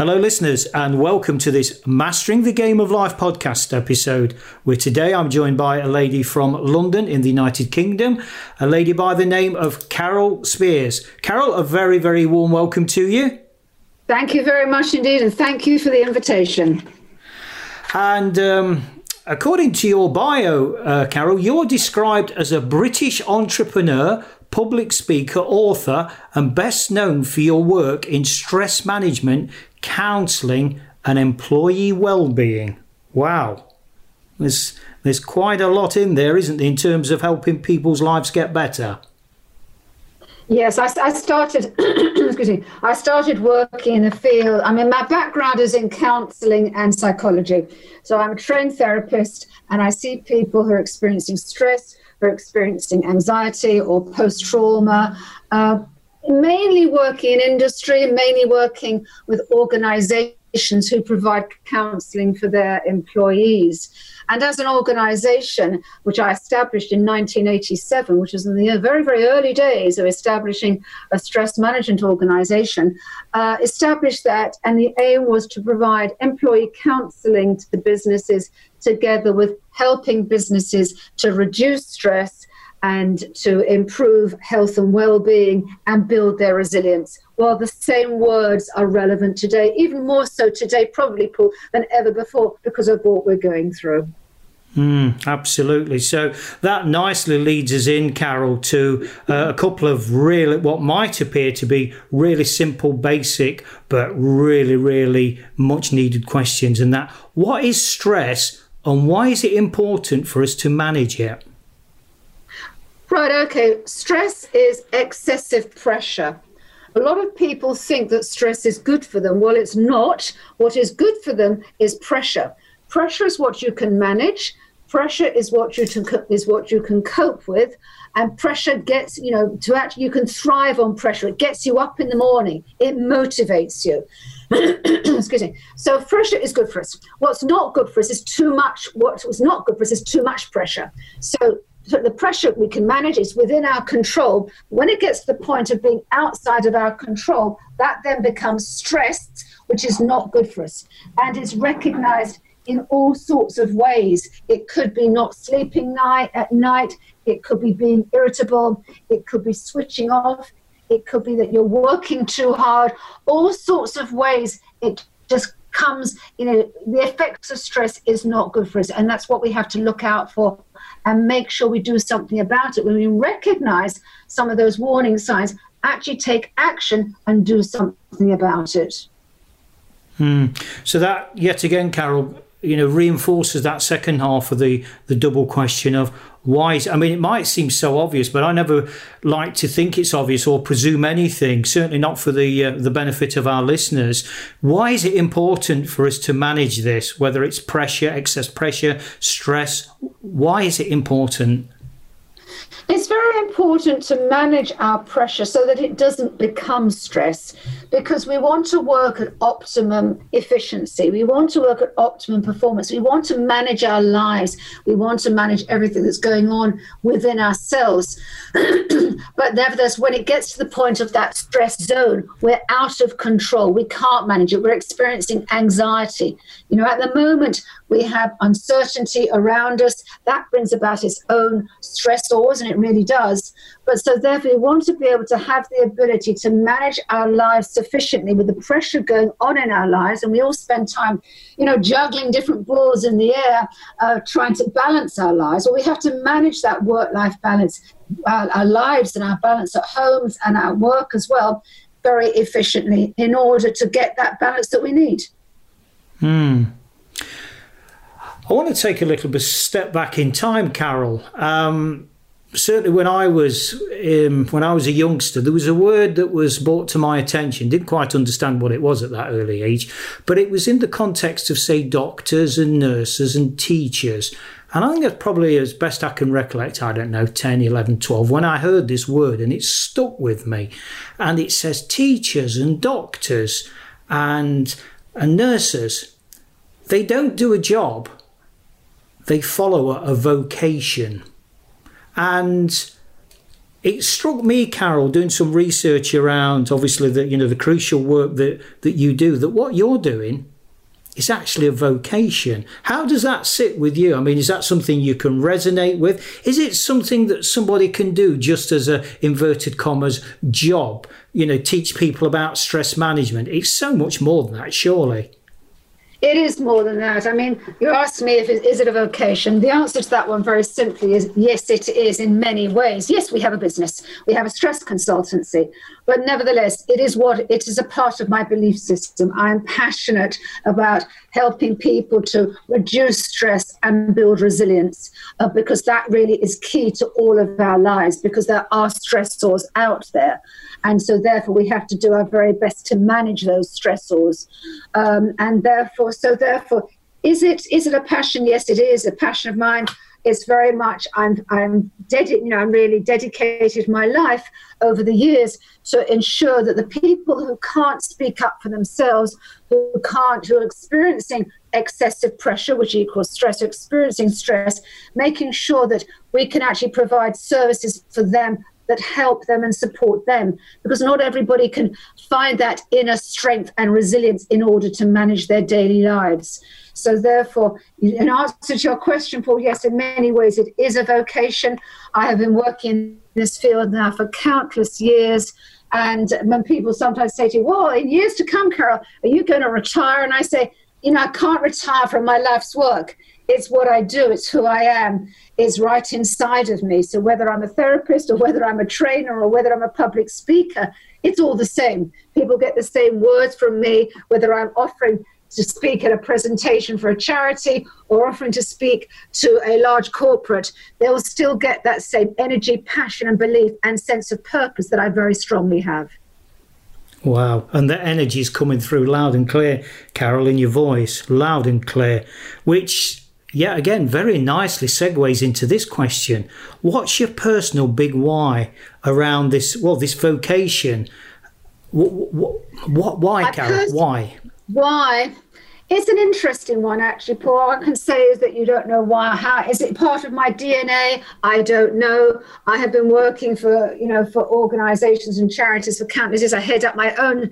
Hello, listeners, and welcome to this Mastering the Game of Life podcast episode. Where today I'm joined by a lady from London in the United Kingdom, a lady by the name of Carole Spiers. Carol, a very, very warm welcome to you. Thank you very much indeed, and thank you for the invitation. And um, according to your bio, uh, Carol, you're described as a British entrepreneur, public speaker, author, and best known for your work in stress management, counselling, and employee well-being. Wow, there's there's quite a lot in there, isn't there, in terms of helping people's lives get better. Yes, I, I started. excuse me. I started working in the field. I mean, my background is in counselling and psychology, so I'm a trained therapist, and I see people who are experiencing stress, who are experiencing anxiety or post trauma. Uh, mainly working in industry, mainly working with organizations who provide counseling for their employees. And as an organization, which I established in 1987, which was in the very, very early days of establishing a stress management organization, uh, established that, and the aim was to provide employee counseling to the businesses together with helping businesses to reduce stress and to improve health and well-being and build their resilience. Well, the same words are relevant today, even more so today, probably, Paul, than ever before, because of what we're going through. Mm, absolutely. So that nicely leads us in, Carol, to uh, a couple of really what might appear to be really simple, basic, but really, really much needed questions. And that what is stress and why is it important for us to manage it? Right, okay. Stress is excessive pressure. A lot of people think that stress is good for them. Well, it's not. What is good for them is pressure. Pressure is what you can manage. Pressure is what you can, is what you can cope with, and pressure gets you know to actually you can thrive on pressure. It gets you up in the morning. It motivates you. Excuse me. So pressure is good for us. What's not good for us is too much. What was not good for us is too much pressure. So the pressure we can manage is within our control. When it gets to the point of being outside of our control, that then becomes stressed, which is not good for us. And it's recognized in all sorts of ways. It could be not sleeping night at night, it could be being irritable, it could be switching off, it could be that you're working too hard, all sorts of ways it just comes, you know, the effects of stress is not good for us. And that's what we have to look out for and make sure we do something about it. When we recognize some of those warning signs, actually take action and do something about it. Hmm. So that yet again, Carol, you know, reinforces that second half of the the double question of why. Is, I mean, it might seem so obvious, but I never like to think it's obvious or presume anything. Certainly not for the uh, the benefit of our listeners. Why is it important for us to manage this? Whether it's pressure, excess pressure, stress. Why is it important? It's very important to manage our pressure so that it doesn't become stress because we want to work at optimum efficiency. We want to work at optimum performance. We want to manage our lives. We want to manage everything that's going on within ourselves. but nevertheless, when it gets to the point of that stress zone, we're out of control. We can't manage it. We're experiencing anxiety. You know, at the moment, we have uncertainty around us. That brings about its own stressors, and it really does. But so therefore, we want to be able to have the ability to manage our lives sufficiently with the pressure going on in our lives. And we all spend time, you know, juggling different balls in the air, uh, trying to balance our lives. Well, we have to manage that work-life balance, our, our lives and our balance at homes and our work as well, very efficiently in order to get that balance that we need. Hmm. I want to take a little bit step back in time, Carol. Um, certainly, when I was um, when I was a youngster, there was a word that was brought to my attention. Didn't quite understand what it was at that early age, but it was in the context of, say, doctors and nurses and teachers. And I think that's probably as best I can recollect, I don't know, 10, 11, 12, when I heard this word and it stuck with me. And it says teachers and doctors and, and nurses, they don't do a job, they follow a, a vocation. And it struck me, Carol, doing some research around obviously the you know the crucial work that, that you do, that what you're doing is actually a vocation. How does that sit with you? I mean, is that something you can resonate with? Is it something that somebody can do just as a inverted commas job? You know, teach people about stress management. It's so much more than that, surely. It is more than that. I mean, you asked me if is it a vocation. The answer to that one very simply is yes, it is in many ways. Yes, we have a business. We have a stress consultancy. But nevertheless, it is what it is a part of my belief system. I am passionate about helping people to reduce stress and build resilience uh, because that really is key to all of our lives because there are stressors out there. And so, therefore, we have to do our very best to manage those stressors. Um, and therefore, so therefore, is it is it a passion? Yes, it is a passion of mine. It's very much I'm I'm dedicated. You know, I'm really dedicated my life over the years to ensure that the people who can't speak up for themselves, who can't, who are experiencing excessive pressure, which equals stress, experiencing stress, making sure that we can actually provide services for them that help them and support them because not everybody can find that inner strength and resilience in order to manage their daily lives. So, therefore, in answer to your question, Paul, yes, in many ways it is a vocation. I have been working in this field now for countless years. And when people sometimes say to you, Well, in years to come, Carol, are you going to retire? And I say, You know, I can't retire from my life's work. It's what I do, it's who I am, is right inside of me. So whether I'm a therapist or whether I'm a trainer or whether I'm a public speaker, it's all the same. People get the same words from me, whether I'm offering to speak at a presentation for a charity or offering to speak to a large corporate, they'll still get that same energy, passion, and belief and sense of purpose that I very strongly have. Wow. And the energy is coming through loud and clear, Carol, in your voice, loud and clear, which yeah, again, very nicely segues into this question. What's your personal big why around this? Well, this vocation. What? What? what why, Carol? Why? Why? It's an interesting one, actually, Paul. I can say is that you don't know why. How is it part of my DNA? I don't know. I have been working for, you know, for organisations and charities for countless years. I head up my own.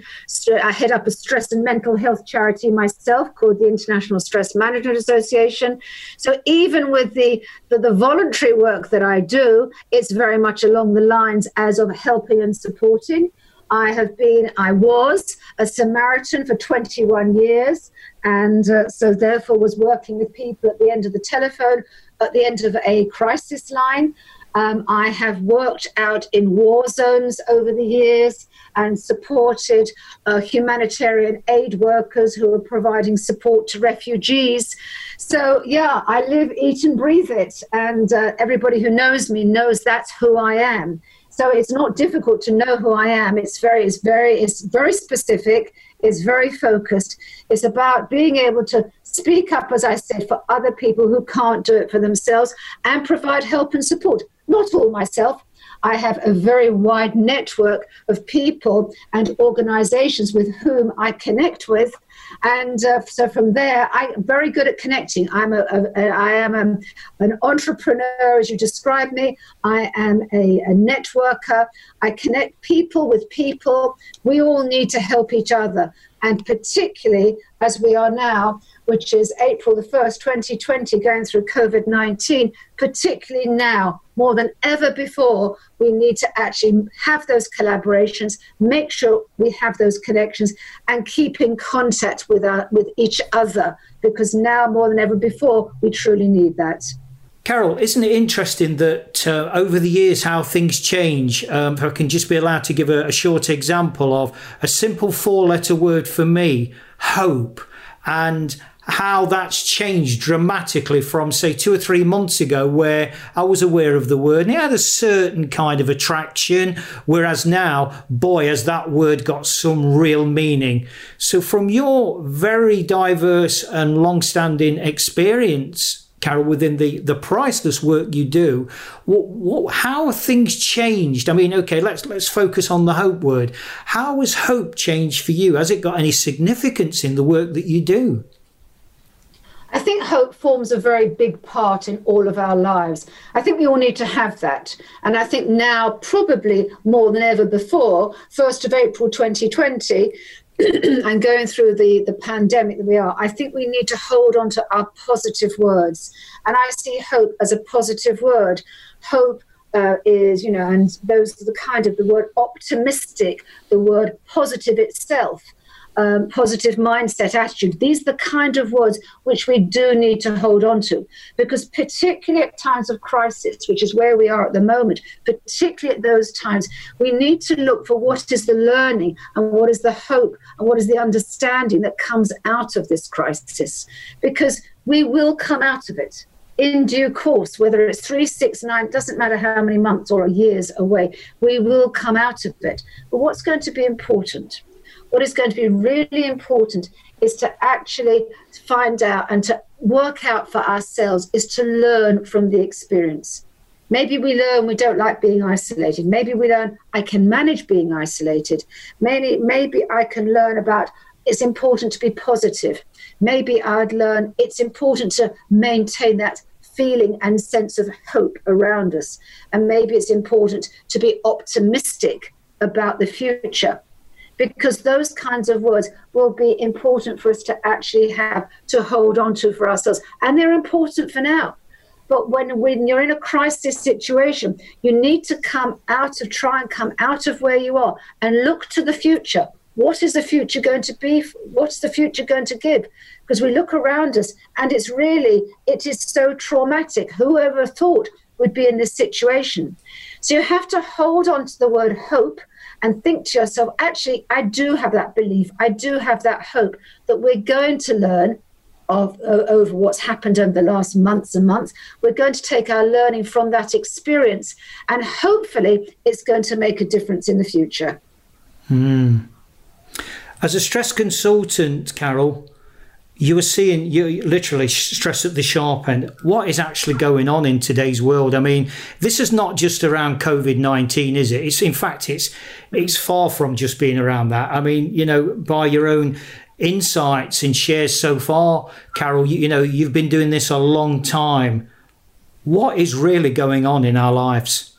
I head up a stress and mental health charity myself called the International Stress Management Association. So even with the the, the voluntary work that I do, it's very much along the lines as of helping and supporting. I have been, I was a Samaritan for 21 years, and uh, so therefore was working with people at the end of the telephone, at the end of a crisis line. Um, I have worked out in war zones over the years and supported uh, humanitarian aid workers who are providing support to refugees. So, yeah, I live, eat, and breathe it. And uh, everybody who knows me knows that's who I am. So it's not difficult to know who I am. It's very, it's very, it's very specific. It's very focused. It's about being able to speak up, as I said, for other people who can't do it for themselves and provide help and support. Not all myself. I have a very wide network of people and organizations with whom I connect with And uh, so from there, I'm very good at connecting. I'm a, a, a I am a, an entrepreneur, as you describe me. I am a, a networker. I connect people with people. We all need to help each other. And particularly as we are now, which is April the 1st, 2020, going through COVID 19, particularly now, more than ever before, we need to actually have those collaborations, make sure we have those connections, and keep in contact with, our, with each other, because now more than ever before, we truly need that. Carol, isn't it interesting that uh, over the years how things change? Um, if I can just be allowed to give a, a short example of a simple four letter word for me, hope, and how that's changed dramatically from, say, two or three months ago, where I was aware of the word and it had a certain kind of attraction. Whereas now, boy, has that word got some real meaning. So, from your very diverse and long standing experience, Carol, within the, the priceless work you do, what, what, how have things changed? I mean, okay, let's let's focus on the hope word. How has hope changed for you? Has it got any significance in the work that you do? I think hope forms a very big part in all of our lives. I think we all need to have that. And I think now, probably more than ever before, 1st of April 2020, and going through the, the pandemic that we are, I think we need to hold on to our positive words. And I see hope as a positive word. Hope uh, is, you know, and those are the kind of the word optimistic, the word positive itself um, positive mindset attitude. These are the kind of words which we do need to hold on to because, particularly at times of crisis, which is where we are at the moment, particularly at those times, we need to look for what is the learning and what is the hope and what is the understanding that comes out of this crisis because we will come out of it in due course, whether it's three, six, nine, doesn't matter how many months or years away, we will come out of it. But what's going to be important what is going to be really important is to actually find out and to work out for ourselves is to learn from the experience. Maybe we learn we don't like being isolated. Maybe we learn I can manage being isolated. Maybe, maybe I can learn about it's important to be positive. Maybe I'd learn it's important to maintain that feeling and sense of hope around us. And maybe it's important to be optimistic about the future because those kinds of words will be important for us to actually have to hold on to for ourselves. And they're important for now. But when, when you're in a crisis situation, you need to come out of, try and come out of where you are and look to the future. What is the future going to be? What's the future going to give? Because we look around us and it's really, it is so traumatic. Whoever thought would be in this situation? So you have to hold on to the word hope and think to yourself, actually, I do have that belief, I do have that hope that we're going to learn of uh, over what's happened over the last months and months. We're going to take our learning from that experience, and hopefully, it's going to make a difference in the future. Hmm. As a stress consultant, Carol, you were seeing you literally stress at the sharp end. What is actually going on in today's world? I mean this is not just around covid-19 is it? It's in fact it's it's far from just being around that. I mean you know by your own insights and shares so far carol you, you know you've been doing this a long time. What is really going on in our lives?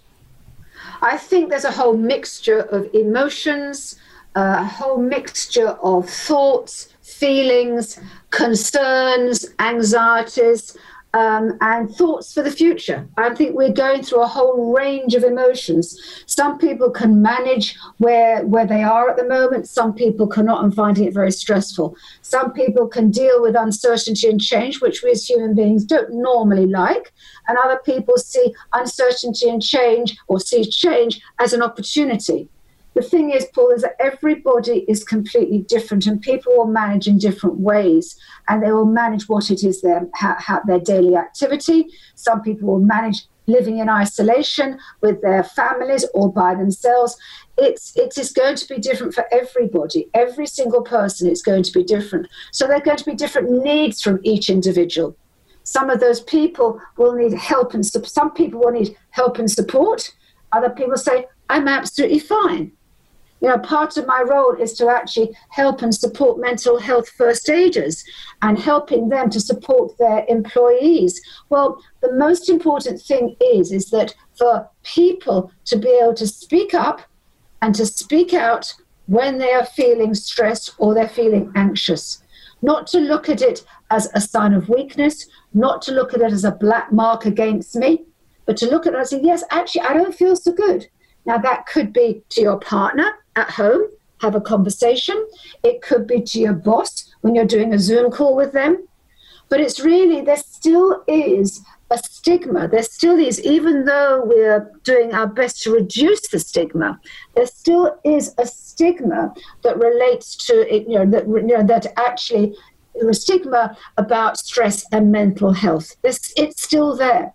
I think there's a whole mixture of emotions uh, a whole mixture of thoughts feelings, concerns, anxieties, um, and thoughts for the future. I think we're going through a whole range of emotions. Some people can manage where where they are at the moment. Some people cannot and finding it very stressful. Some people can deal with uncertainty and change, which we as human beings don't normally like. And other people see uncertainty and change or see change as an opportunity the thing is, Paul, is that everybody is completely different, and people will manage in different ways, and they will manage what it is their how, how their daily activity. Some people will manage living in isolation with their families or by themselves. It's it is going to be different for everybody. Every single person is going to be different. So there are going to be different needs from each individual. Some of those people will need help and some people will need help and support. Other people say, "I'm absolutely fine." You know, part of my role is to actually help and support mental health first aiders and helping them to support their employees. Well, the most important thing is is that for people to be able to speak up and to speak out when they are feeling stressed or they're feeling anxious. Not to look at it as a sign of weakness, not to look at it as a black mark against me, but to look at it and say, yes, actually, I don't feel so good. Now, that could be to your partner at home, have a conversation. It could be to your boss when you're doing a Zoom call with them. But it's really, there still is a stigma. There still is, even though we're doing our best to reduce the stigma, there still is a stigma that relates to it, you know, that, you know, that actually a stigma about stress and mental health. It's, it's still there.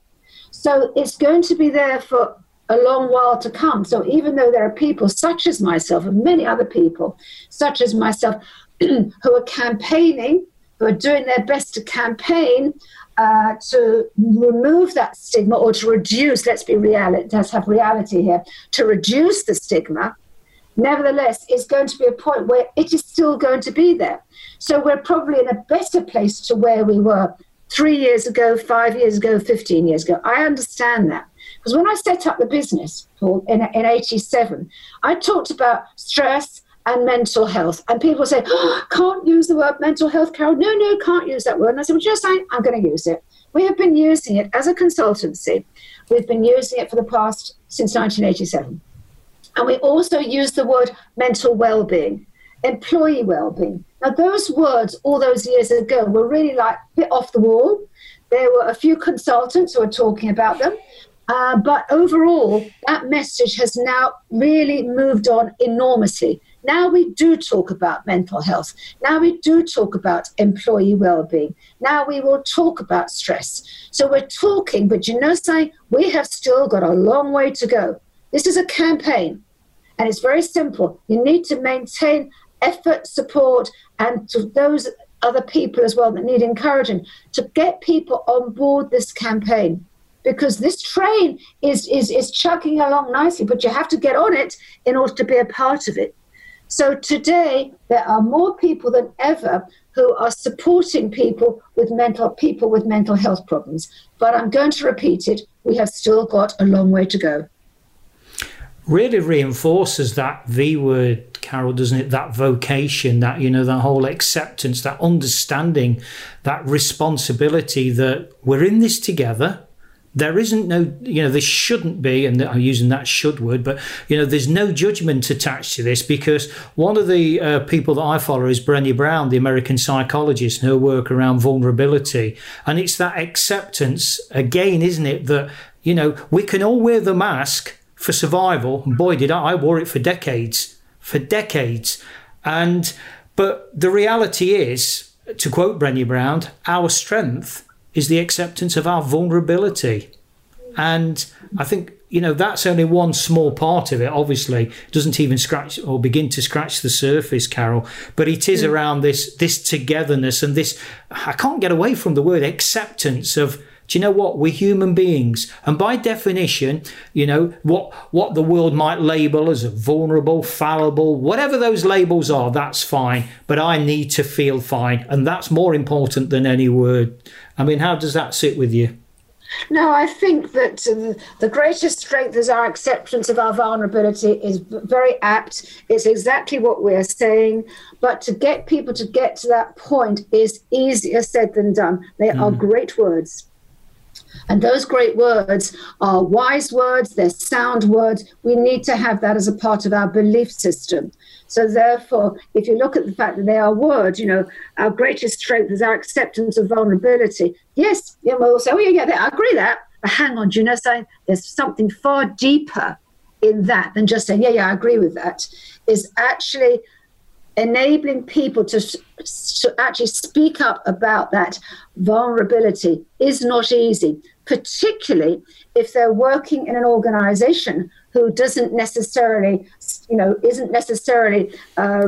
So it's going to be there for a long while to come. So even though there are people such as myself and many other people, such as myself, who are campaigning, who are doing their best to campaign uh, to remove that stigma or to reduce, let's be reality, let's have reality here, to reduce the stigma, nevertheless, it's going to be a point where it is still going to be there. So we're probably in a better place to where we were three years ago, five years ago, 15 years ago. I understand that. Because when I set up the business Paul, in, in 87, I talked about stress and mental health. And people say, oh, can't use the word mental health, Carol. No, no, can't use that word. And I said, well, just saying, I'm going to use it. We have been using it as a consultancy. We've been using it for the past, since 1987. And we also use the word mental well-being, employee well-being. Now, those words all those years ago were really like bit off the wall. There were a few consultants who were talking about them. Uh, but overall, that message has now really moved on enormously. Now we do talk about mental health. Now we do talk about employee well-being. Now we will talk about stress. So we're talking, but you know, saying we have still got a long way to go. This is a campaign, and it's very simple. You need to maintain effort, support, and to those other people as well that need encouraging to get people on board this campaign because this train is, is, is chugging along nicely, but you have to get on it in order to be a part of it. So today, there are more people than ever who are supporting people with mental people with mental health problems. But I'm going to repeat it: we have still got a long way to go. Really reinforces that V word, Carol, doesn't it? That vocation, that you know, that whole acceptance, that understanding, that responsibility that we're in this together there isn't no, you know, there shouldn't be, and I'm using that should word, but, you know, there's no judgment attached to this because one of the uh, people that I follow is Brené Brown, the American psychologist, and her work around vulnerability. And it's that acceptance, again, isn't it, that, you know, we can all wear the mask for survival. And boy, did I, I wore it for decades, for decades. And, but the reality is, to quote Brené Brown, our strength is the acceptance of our vulnerability. And I think, you know, that's only one small part of it, obviously. It doesn't even scratch or begin to scratch the surface, Carol. But it is mm. around this this togetherness and this I can't get away from the word acceptance of do you know what? We're human beings. And by definition, you know, what, what the world might label as vulnerable, fallible, whatever those labels are, that's fine. But I need to feel fine. And that's more important than any word. I mean, how does that sit with you? No, I think that uh, the greatest strength is our acceptance of our vulnerability is very apt. It's exactly what we're saying. But to get people to get to that point is easier said than done. They mm. are great words. And those great words are wise words, they're sound words. We need to have that as a part of our belief system. So, therefore, if you look at the fact that they are words, you know, our greatest strength is our acceptance of vulnerability. Yes, know, we'll say, oh, yeah, yeah, I agree that. But hang on, do you know, saying there's something far deeper in that than just saying, yeah, yeah, I agree with that, is actually enabling people to, to actually speak up about that vulnerability is not easy, particularly if they're working in an organization who doesn't necessarily, you know, isn't necessarily uh,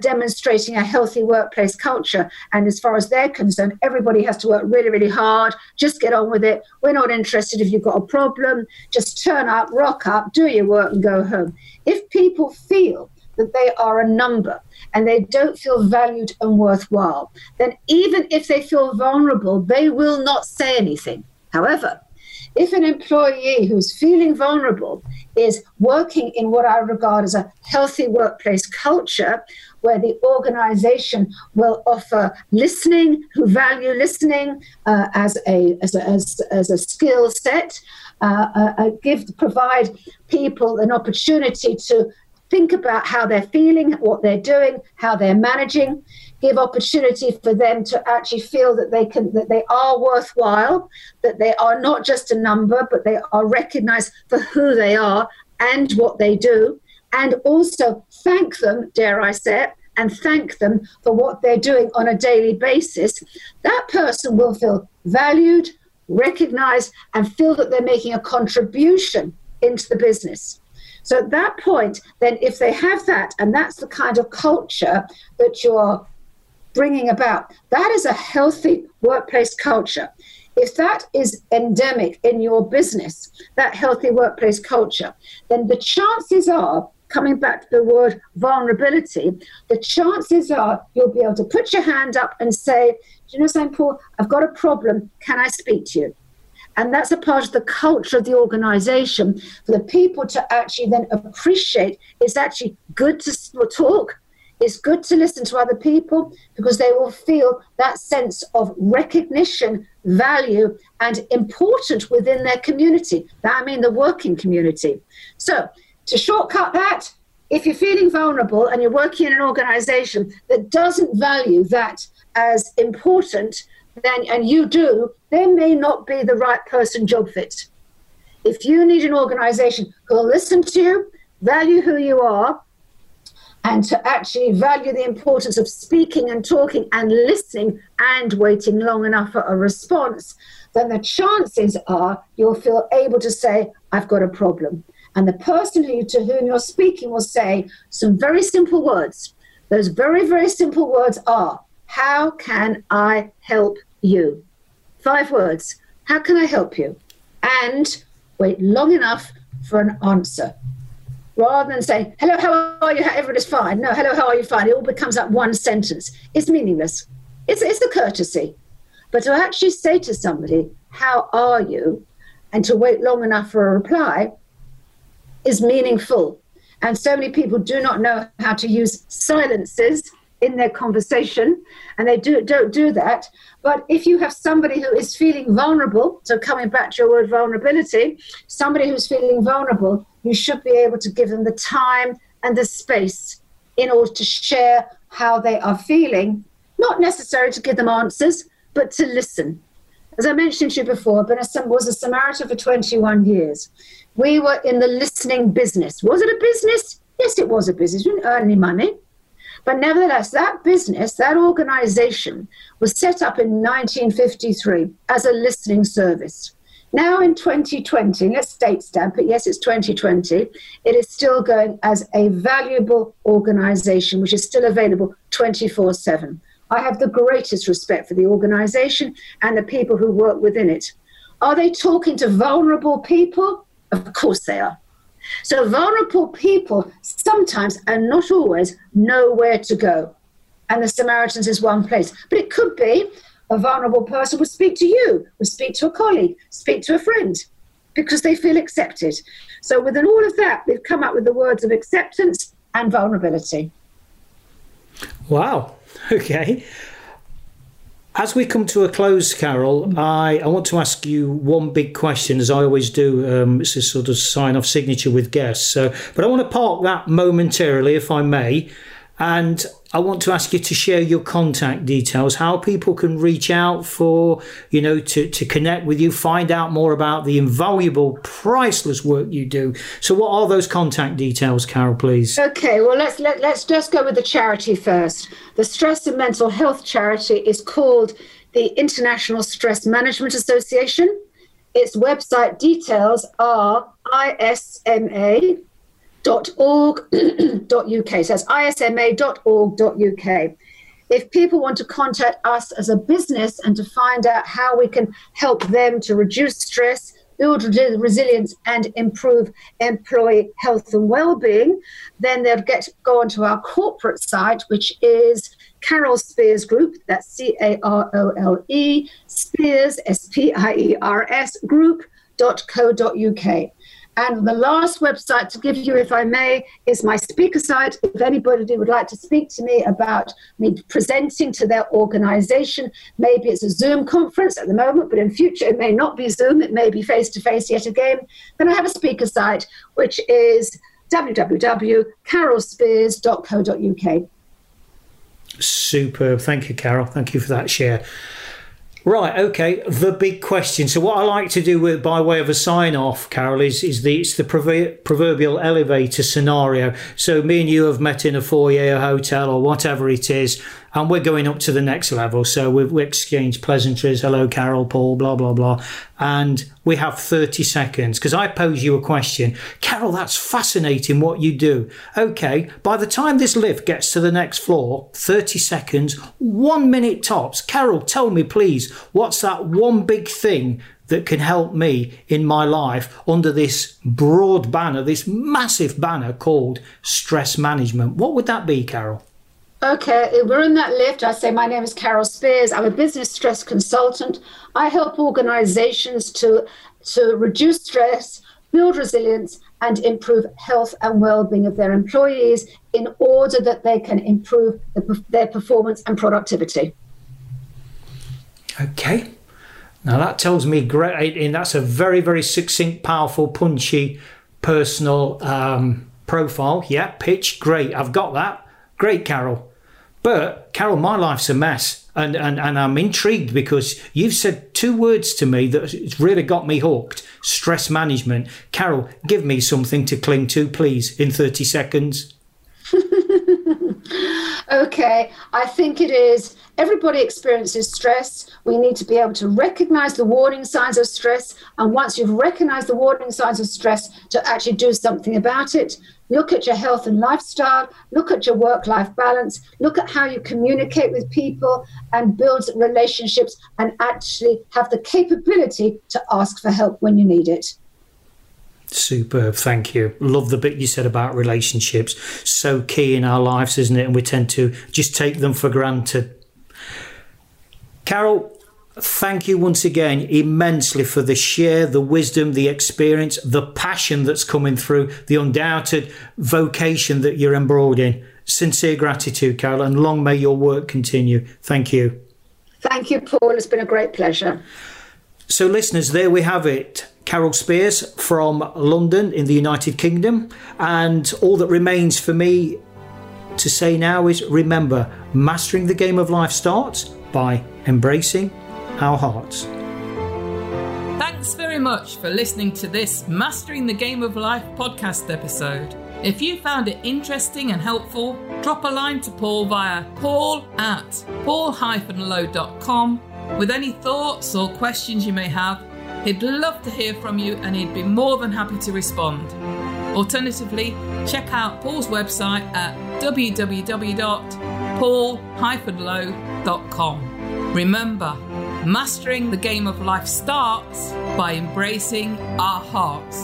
demonstrating a healthy workplace culture. And as far as they're concerned, everybody has to work really, really hard. Just get on with it. We're not interested if you've got a problem. Just turn up, rock up, do your work, and go home. If people feel that they are a number and they don't feel valued and worthwhile, then even if they feel vulnerable, they will not say anything. However, if an employee who's feeling vulnerable is working in what I regard as a healthy workplace culture, where the organization will offer listening, who value listening uh, as, a, as, a, as, as a skill set, uh, uh, uh give provide people an opportunity to think about how they're feeling, what they're doing, how they're managing, give opportunity for them to actually feel that they can that they are worthwhile, that they are not just a number, but they are recognized for who they are and what they do, and also thank them, dare I say it, and thank them for what they're doing on a daily basis, that person will feel valued, recognized, and feel that they're making a contribution into the business. So at that point, then if they have that, and that's the kind of culture that you're bringing about, that is a healthy workplace culture. If that is endemic in your business, that healthy workplace culture, then the chances are, coming back to the word vulnerability, the chances are you'll be able to put your hand up and say, Do you know something, Paul? I've got a problem. Can I speak to you? And that's a part of the culture of the organization for the people to actually then appreciate it's actually good to talk, it's good to listen to other people because they will feel that sense of recognition, value, and important within their community. That I mean the working community. So to shortcut that, if you're feeling vulnerable and you're working in an organization that doesn't value that as important, then and you do, there may not be the right person job fit. If you need an organization who will listen to you, value who you are, and to actually value the importance of speaking and talking and listening and waiting long enough for a response, then the chances are you'll feel able to say, I've got a problem. And the person who, to whom you're speaking will say some very simple words. Those very, very simple words are, How can I help you? Five words. How can I help you? And wait long enough for an answer. Rather than saying, hello, how are you? Everyone is fine. No, hello, how are you? Fine. It all becomes that one sentence. It's meaningless. It's, it's a courtesy. But to actually say to somebody, how are you? And to wait long enough for a reply is meaningful. And so many people do not know how to use silences in their conversation, and they do, don't do that. But if you have somebody who is feeling vulnerable, so coming back to your word vulnerability, somebody who's feeling vulnerable, you should be able to give them the time and the space in order to share how they are feeling, not necessarily to give them answers, but to listen. As I mentioned to you before, I was a Samaritan for 21 years. We were in the listening business. Was it a business? Yes, it was a business. We didn't earn any money. But nevertheless, that business, that organization, was set up in 1953 as a listening service. Now in 2020, let's date stamp it, yes, it's 2020, it is still going as a valuable organization which is still available 24 7. I have the greatest respect for the organization and the people who work within it. Are they talking to vulnerable people? Of course they are. So vulnerable people sometimes and not always know where to go. And the Samaritans is one place. But it could be a vulnerable person would speak to you, would speak to a colleague, speak to a friend, because they feel accepted. So within all of that, we've come up with the words of acceptance and vulnerability. Wow. Okay. As we come to a close, Carol, I, I want to ask you one big question, as I always do. Um, it's a sort of sign off signature with guests. So, but I want to park that momentarily, if I may. And I want to ask you to share your contact details, how people can reach out for, you know, to, to connect with you, find out more about the invaluable, priceless work you do. So, what are those contact details, Carol, please? Okay, well, let's, let, let's just go with the charity first. The Stress and Mental Health Charity is called the International Stress Management Association. Its website details are ISMA isma.org.uk. So that's isma.org.uk. If people want to contact us as a business and to find out how we can help them to reduce stress, build resilience, and improve employee health and well-being, then they'll get go onto our corporate site, which is Carole Spiers Group. That's C A R O L E Spears Spiers S P I And the last website to give you, if I may, is my speaker site. If anybody would like to speak to me about me presenting to their organization, maybe it's a Zoom conference at the moment, but in future it may not be Zoom, it may be face to face yet again, then I have a speaker site which is www.carolespiers.co.uk. Superb. Thank you, Carol. Thank you for that share. Right, okay. The big question. So, what I like to do with, by way of a sign off, Carol, is is the it's the proverbial elevator scenario. So, me and you have met in a foyer, a hotel, or whatever it is, and we're going up to the next level. So we've, we exchanged pleasantries. Hello, Carol, Paul, blah, blah, blah. And we have 30 seconds because I pose you a question. Carol, that's fascinating what you do. Okay, by the time this lift gets to the next floor, 30 seconds, one minute tops. Carol, tell me, please, what's that one big thing that can help me in my life under this broad banner, this massive banner called stress management? What would that be, Carole? Okay, we're in that lift. I say, My name is Carole Spiers. I'm a business stress consultant. I help organizations to, to reduce stress, build resilience, and improve health and well being of their employees in order that they can improve the, their performance and productivity. Okay. Now that tells me great, and that's a very, very succinct, powerful, punchy, personal um, profile. Yeah, pitch, great. I've got that. Great, Carol. But Carol, my life's a mess. And, and, and I'm intrigued because you've said two words to me that really got me hooked stress management. Carol, give me something to cling to, please, in 30 seconds. okay, I think it is everybody experiences stress. We need to be able to recognize the warning signs of stress. And once you've recognized the warning signs of stress, to actually do something about it. Look at your health and lifestyle, look at your work life balance, look at how you communicate with people and build relationships, and actually have the capability to ask for help when you need it. Superb, thank you. Love the bit you said about relationships. So key in our lives, isn't it? And we tend to just take them for granted. Carol, thank you once again immensely for the share, the wisdom, the experience, the passion that's coming through, the undoubted vocation that you're embroiled in. Sincere gratitude, Carol, and long may your work continue. Thank you. Thank you, Paul. It's been a great pleasure. So, listeners, there we have it. Carole Spiers from London in the United Kingdom. And all that remains for me to say now is remember, mastering the game of life starts by embracing our hearts. Thanks very much for listening to this Mastering the Game of Life podcast episode. If you found it interesting and helpful, drop a line to Paul via paul at paul-low.com with any thoughts or questions you may have. He'd love to hear from you and he'd be more than happy to respond. Alternatively, check out Paul's website at www.paul-low.com. Remember, mastering the game of life starts by embracing our hearts.